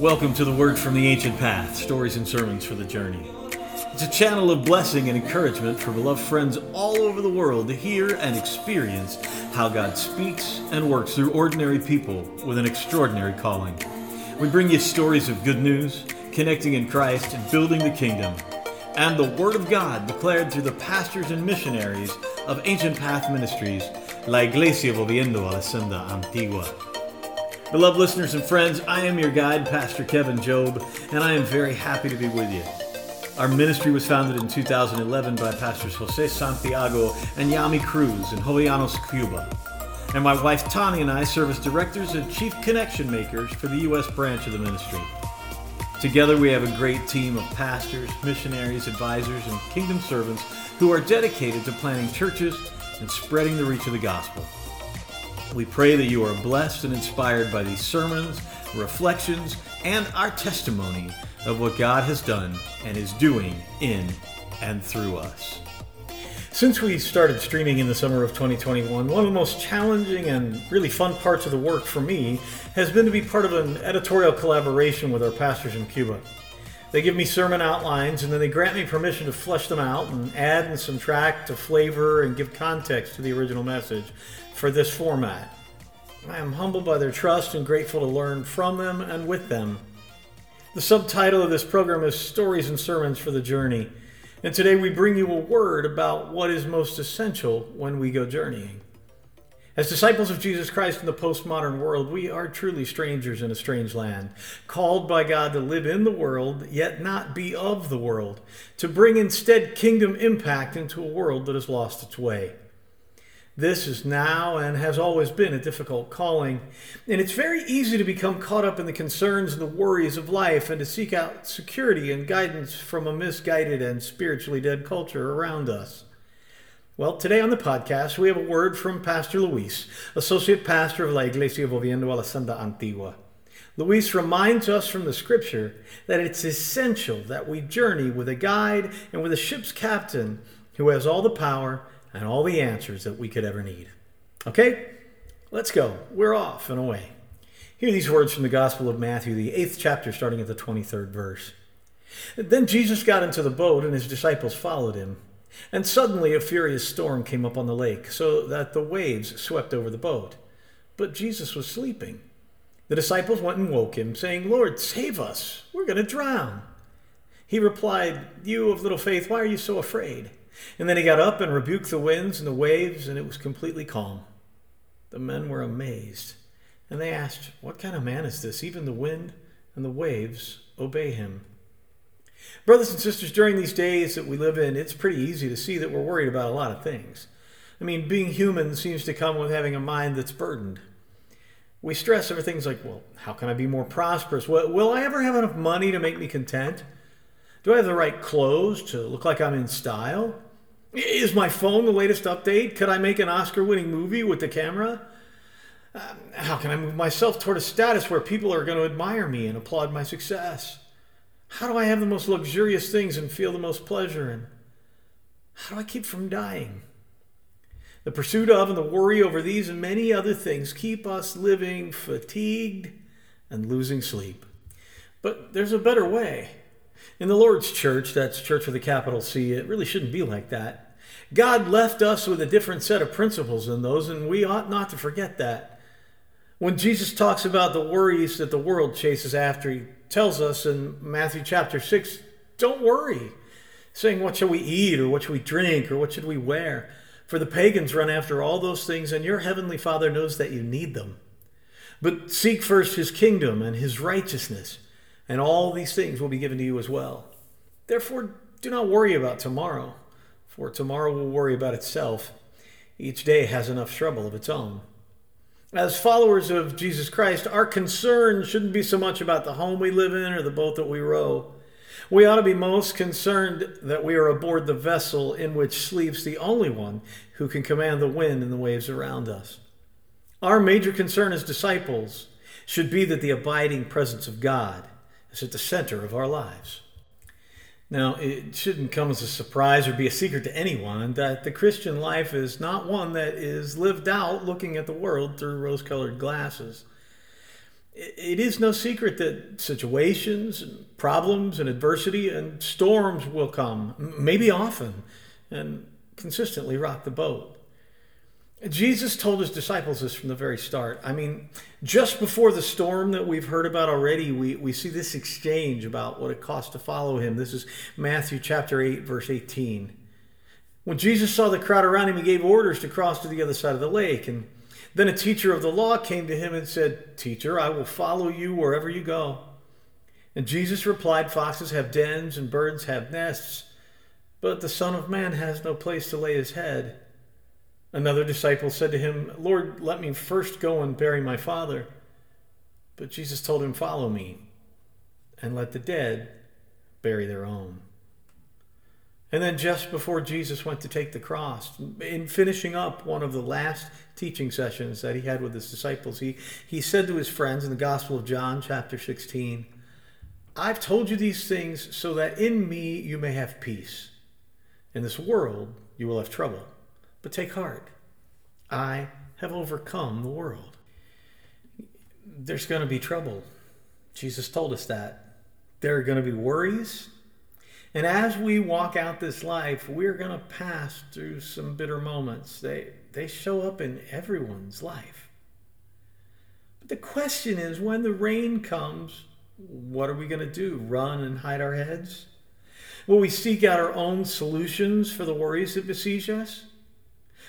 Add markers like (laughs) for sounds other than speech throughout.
Welcome to the Word from the Ancient Path Stories and Sermons for the Journey. It's a channel of blessing and encouragement for beloved friends all over the world to hear and experience how God speaks and works through ordinary people with an extraordinary calling. We bring you stories of good news, connecting in Christ and building the kingdom, and the Word of God declared through the pastors and missionaries of Ancient Path Ministries, La Iglesia Volviendo a la Senda Antigua. Beloved listeners and friends, I am your guide, Pastor Kevin Job, and I am very happy to be with you. Our ministry was founded in 2011 by Pastors Jose Santiago and Yami Cruz in Jovellanos, Cuba. And my wife Tani and I serve as directors and chief connection makers for the U.S. branch of the ministry. Together, we have a great team of pastors, missionaries, advisors, and kingdom servants who are dedicated to planting churches and spreading the reach of the gospel. We pray that you are blessed and inspired by these sermons, reflections, and our testimony of what God has done and is doing in and through us. Since we started streaming in the summer of 2021, one of the most challenging and really fun parts of the work for me has been to be part of an editorial collaboration with our pastors in Cuba. They give me sermon outlines and then they grant me permission to flesh them out and add and subtract to flavor and give context to the original message for this format. I am humbled by their trust and grateful to learn from them and with them. The subtitle of this program is Stories and Sermons for the Journey, and today we bring you a word about what is most essential when we go journeying. As disciples of Jesus Christ in the postmodern world, we are truly strangers in a strange land, called by God to live in the world, yet not be of the world, to bring instead kingdom impact into a world that has lost its way. This is now and has always been a difficult calling, and it's very easy to become caught up in the concerns and the worries of life and to seek out security and guidance from a misguided and spiritually dead culture around us. Well, today on the podcast, we have a word from Pastor Luis, Associate Pastor of La Iglesia Volviendo a la Senda Antigua. Luis reminds us from the scripture that it's essential that we journey with a guide and with a ship's captain who has all the power and all the answers that we could ever need. Okay, let's go. We're off and away. Hear these words from the Gospel of Matthew, the eighth chapter, starting at the 23rd verse. Then Jesus got into the boat, and his disciples followed him. And suddenly a furious storm came up on the lake, so that the waves swept over the boat. But Jesus was sleeping. The disciples went and woke him, saying, Lord, save us. We're going to drown. He replied, You of little faith, why are you so afraid? And then he got up and rebuked the winds and the waves, and it was completely calm. The men were amazed, and they asked, What kind of man is this? Even the wind and the waves obey him. Brothers and sisters, during these days that we live in, it's pretty easy to see that we're worried about a lot of things. I mean, being human seems to come with having a mind that's burdened. We stress over things like, well, how can I be more prosperous? Will, I ever have enough money to make me content? Do I have the right clothes to look like I'm in style? Is my phone the latest update? Could I make an Oscar winning movie with the camera? Um, how can I move myself toward a status where people are going to admire me and applaud my success? How do I have the most luxurious things and feel the most pleasure in? How do I keep from dying? The pursuit of and the worry over these and many other things keep us living fatigued and losing sleep. But there's a better way. In the Lord's church, that's church with a capital C, it really shouldn't be like that. God left us with a different set of principles than those, and we ought not to forget that. When Jesus talks about the worries that the world chases after, he tells us in Matthew chapter 6 don't worry, saying, What shall we eat, or what shall we drink, or what should we wear? For the pagans run after all those things, and your heavenly Father knows that you need them. But seek first his kingdom and his righteousness, and all these things will be given to you as well. Therefore, do not worry about tomorrow, for tomorrow will worry about itself. Each day has enough trouble of its own. As followers of Jesus Christ, our concern shouldn't be so much about the home we live in or the boat that we row. We ought to be most concerned that we are aboard the vessel in which sleeps the only one who can command the wind and the waves around us. Our major concern as disciples should be that the abiding presence of God is at the center of our lives. Now, it shouldn't come as a surprise or be a secret to anyone that the Christian life is not one that is lived out looking at the world through rose colored glasses. it is no secret that situations, and problems, and adversity and storms will come, maybe often, and consistently rock the boat. Jesus told his disciples this from the very start. I mean, just before the storm that we've heard about already, we, we see this exchange about what it costs to follow him. This is Matthew chapter 8, verse 18. When Jesus saw the crowd around him, he gave orders to cross to the other side of the lake. And then a teacher of the law came to him and said, Teacher, I will follow you wherever you go. And Jesus replied, Foxes have dens and birds have nests, but the Son of Man has no place to lay his head. Another disciple said to him, Lord, let me first go and bury my father. But Jesus told him, Follow me, and let the dead bury their own. And then, just before Jesus went to take the cross, in finishing up one of the last teaching sessions that he had with his disciples, he, he said to his friends in the Gospel of John, chapter 16, I've told you these things so that in me you may have peace. In this world you will have trouble. But take heart, I have overcome the world. There's going to be trouble. Jesus told us that. There are going to be worries. And as we walk out this life, we're going to pass through some bitter moments. They, they show up in everyone's life. But the question is when the rain comes, what are we going to do? Run and hide our heads? Will we seek out our own solutions for the worries that besiege us?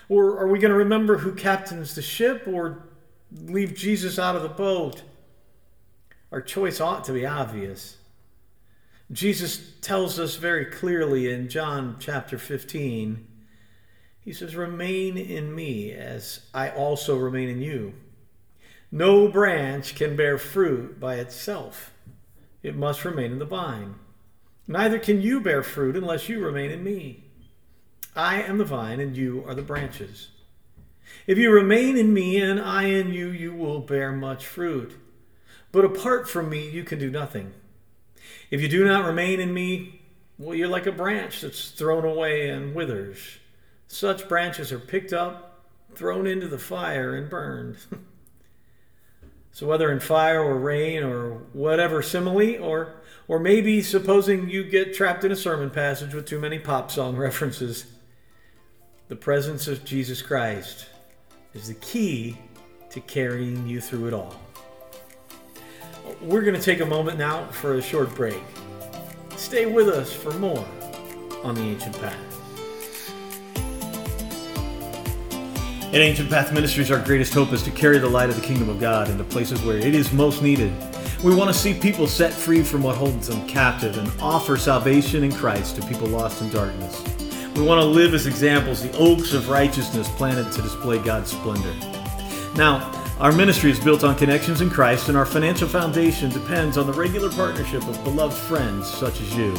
Or are we going to remember who captains the ship or leave Jesus out of the boat? Our choice ought to be obvious. Jesus tells us very clearly in John chapter 15, he says, Remain in me as I also remain in you. No branch can bear fruit by itself, it must remain in the vine. Neither can you bear fruit unless you remain in me. I am the vine, and you are the branches. If you remain in me, and I in you, you will bear much fruit. But apart from me, you can do nothing. If you do not remain in me, well, you're like a branch that's thrown away and withers. Such branches are picked up, thrown into the fire, and burned. (laughs) so, whether in fire or rain or whatever simile, or, or maybe supposing you get trapped in a sermon passage with too many pop song (laughs) references, the presence of Jesus Christ is the key to carrying you through it all. We're going to take a moment now for a short break. Stay with us for more on the Ancient Path. In Ancient Path Ministries, our greatest hope is to carry the light of the kingdom of God into places where it is most needed. We want to see people set free from what holds them captive and offer salvation in Christ to people lost in darkness. We want to live as examples, the oaks of righteousness planted to display God's splendor. Now, our ministry is built on connections in Christ, and our financial foundation depends on the regular partnership of beloved friends such as you.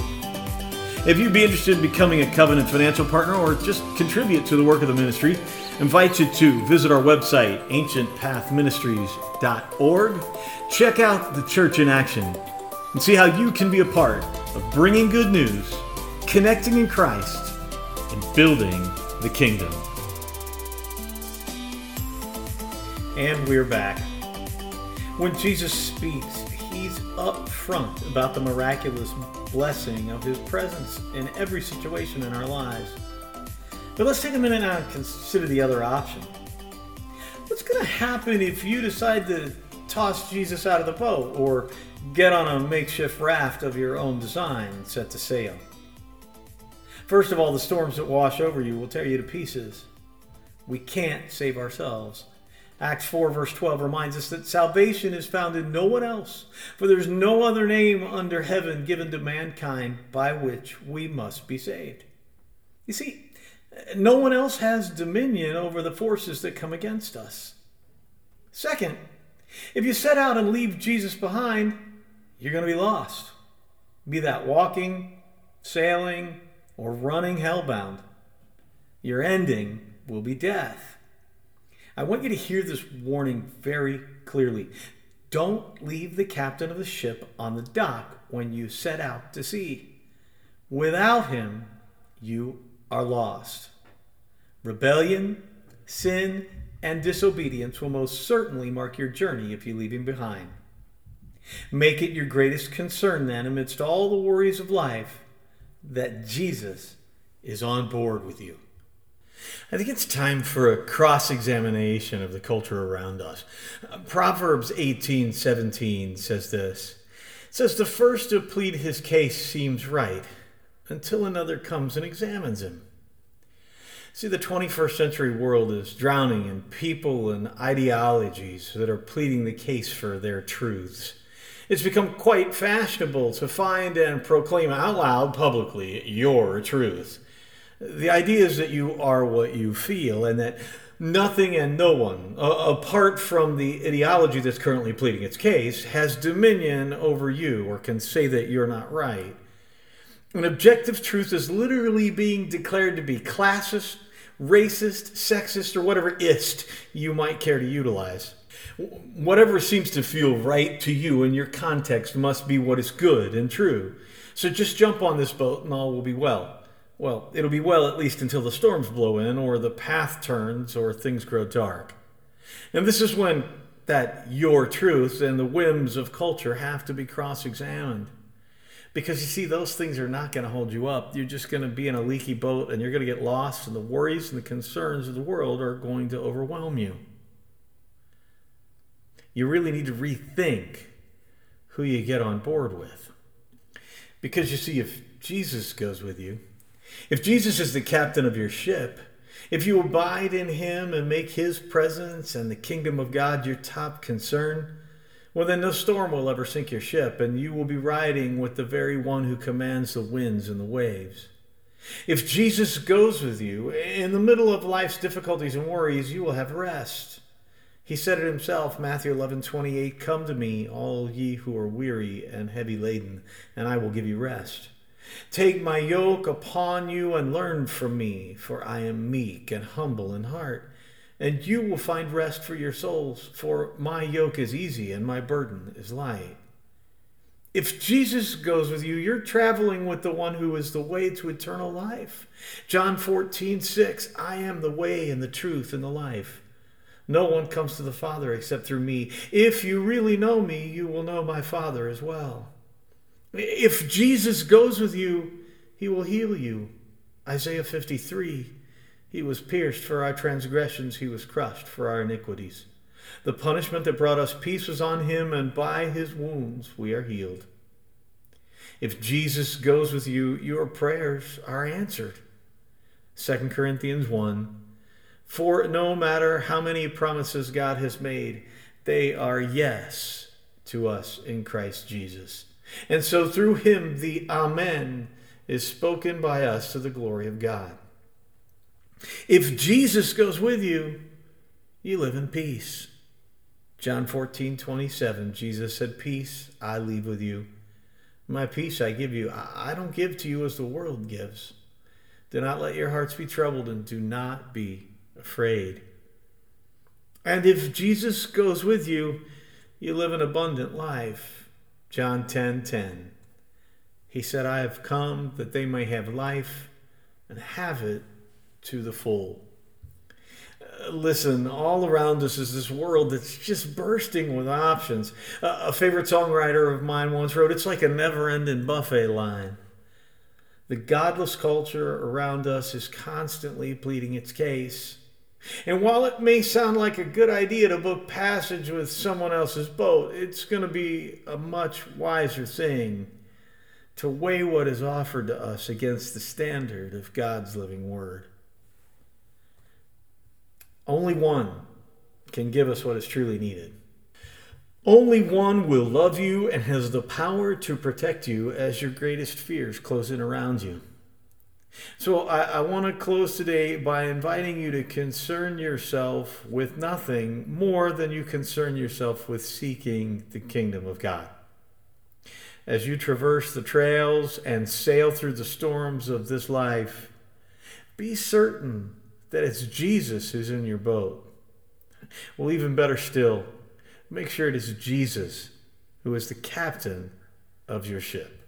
If you'd be interested in becoming a covenant financial partner or just contribute to the work of the ministry, invite you to visit our website, ancientpathministries.org. Check out the church in action and see how you can be a part of bringing good news, connecting in Christ, and building the kingdom. And we're back. When Jesus speaks, he's upfront about the miraculous blessing of his presence in every situation in our lives. But let's take a minute now and consider the other option. What's going to happen if you decide to toss Jesus out of the boat or get on a makeshift raft of your own design and set to sail? First of all, the storms that wash over you will tear you to pieces. We can't save ourselves. Acts 4, verse 12 reminds us that salvation is found in no one else, for there's no other name under heaven given to mankind by which we must be saved. You see, no one else has dominion over the forces that come against us. Second, if you set out and leave Jesus behind, you're going to be lost. Be that walking, sailing, or running hellbound. Your ending will be death. I want you to hear this warning very clearly. Don't leave the captain of the ship on the dock when you set out to sea. Without him, you are lost. Rebellion, sin, and disobedience will most certainly mark your journey if you leave him behind. Make it your greatest concern then, amidst all the worries of life, that Jesus is on board with you. I think it's time for a cross examination of the culture around us. Proverbs 18 17 says this it says, The first to plead his case seems right until another comes and examines him. See, the 21st century world is drowning in people and ideologies that are pleading the case for their truths. It's become quite fashionable to find and proclaim out loud publicly your truth. The idea is that you are what you feel and that nothing and no one, uh, apart from the ideology that's currently pleading its case, has dominion over you or can say that you're not right. An objective truth is literally being declared to be classist, racist, sexist, or whatever ist you might care to utilize. Whatever seems to feel right to you in your context must be what is good and true. So just jump on this boat and all will be well. Well, it'll be well at least until the storms blow in, or the path turns, or things grow dark. And this is when that your truth and the whims of culture have to be cross examined. Because you see, those things are not going to hold you up. You're just going to be in a leaky boat and you're going to get lost, and the worries and the concerns of the world are going to overwhelm you. You really need to rethink who you get on board with. Because you see, if Jesus goes with you, if Jesus is the captain of your ship, if you abide in him and make his presence and the kingdom of God your top concern, well, then no storm will ever sink your ship, and you will be riding with the very one who commands the winds and the waves. If Jesus goes with you, in the middle of life's difficulties and worries, you will have rest. He said it himself, Matthew 11, 28, Come to me, all ye who are weary and heavy laden, and I will give you rest. Take my yoke upon you and learn from me, for I am meek and humble in heart and you will find rest for your souls, for my yoke is easy and my burden is light. If Jesus goes with you, you're traveling with the one who is the way to eternal life. John 14, 6, I am the way and the truth and the life. No one comes to the Father except through me. If you really know me, you will know my Father as well. If Jesus goes with you, he will heal you. Isaiah 53, he was pierced for our transgressions, he was crushed for our iniquities. The punishment that brought us peace was on him, and by his wounds we are healed. If Jesus goes with you, your prayers are answered. 2 Corinthians 1 For no matter how many promises God has made, they are yes to us in Christ Jesus. And so through him, the Amen is spoken by us to the glory of God. If Jesus goes with you, you live in peace. John 14, 27, Jesus said, Peace I leave with you. My peace I give you. I don't give to you as the world gives. Do not let your hearts be troubled and do not be afraid. And if Jesus goes with you, you live an abundant life. John 10, 10. He said, I have come that they may have life and have it to the full. Uh, listen, all around us is this world that's just bursting with options. A favorite songwriter of mine once wrote, It's like a never ending buffet line. The godless culture around us is constantly pleading its case. And while it may sound like a good idea to book passage with someone else's boat, it's going to be a much wiser thing to weigh what is offered to us against the standard of God's living word. Only one can give us what is truly needed. Only one will love you and has the power to protect you as your greatest fears close in around you. So I, I want to close today by inviting you to concern yourself with nothing more than you concern yourself with seeking the kingdom of God. As you traverse the trails and sail through the storms of this life, be certain that it's Jesus who's in your boat. Well, even better still, make sure it is Jesus who is the captain of your ship.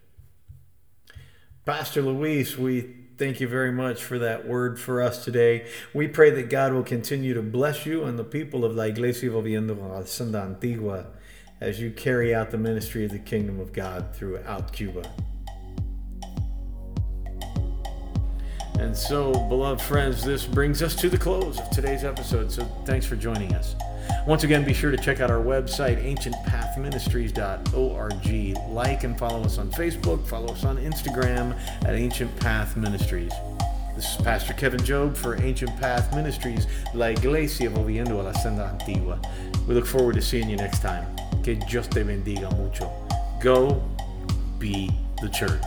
Pastor Luis, we thank you very much for that word for us today. We pray that God will continue to bless you and the people of La Iglesia Volviendo Senda Antigua as you carry out the ministry of the kingdom of God throughout Cuba. And so, beloved friends, this brings us to the close of today's episode. So, thanks for joining us. Once again, be sure to check out our website, ancientpathministries.org. Like and follow us on Facebook, follow us on Instagram at Ancient Path Ministries. This is Pastor Kevin Job for Ancient Path Ministries, La Iglesia Volviendo a la Senda Antigua. We look forward to seeing you next time. Que Dios te bendiga mucho. Go be the church.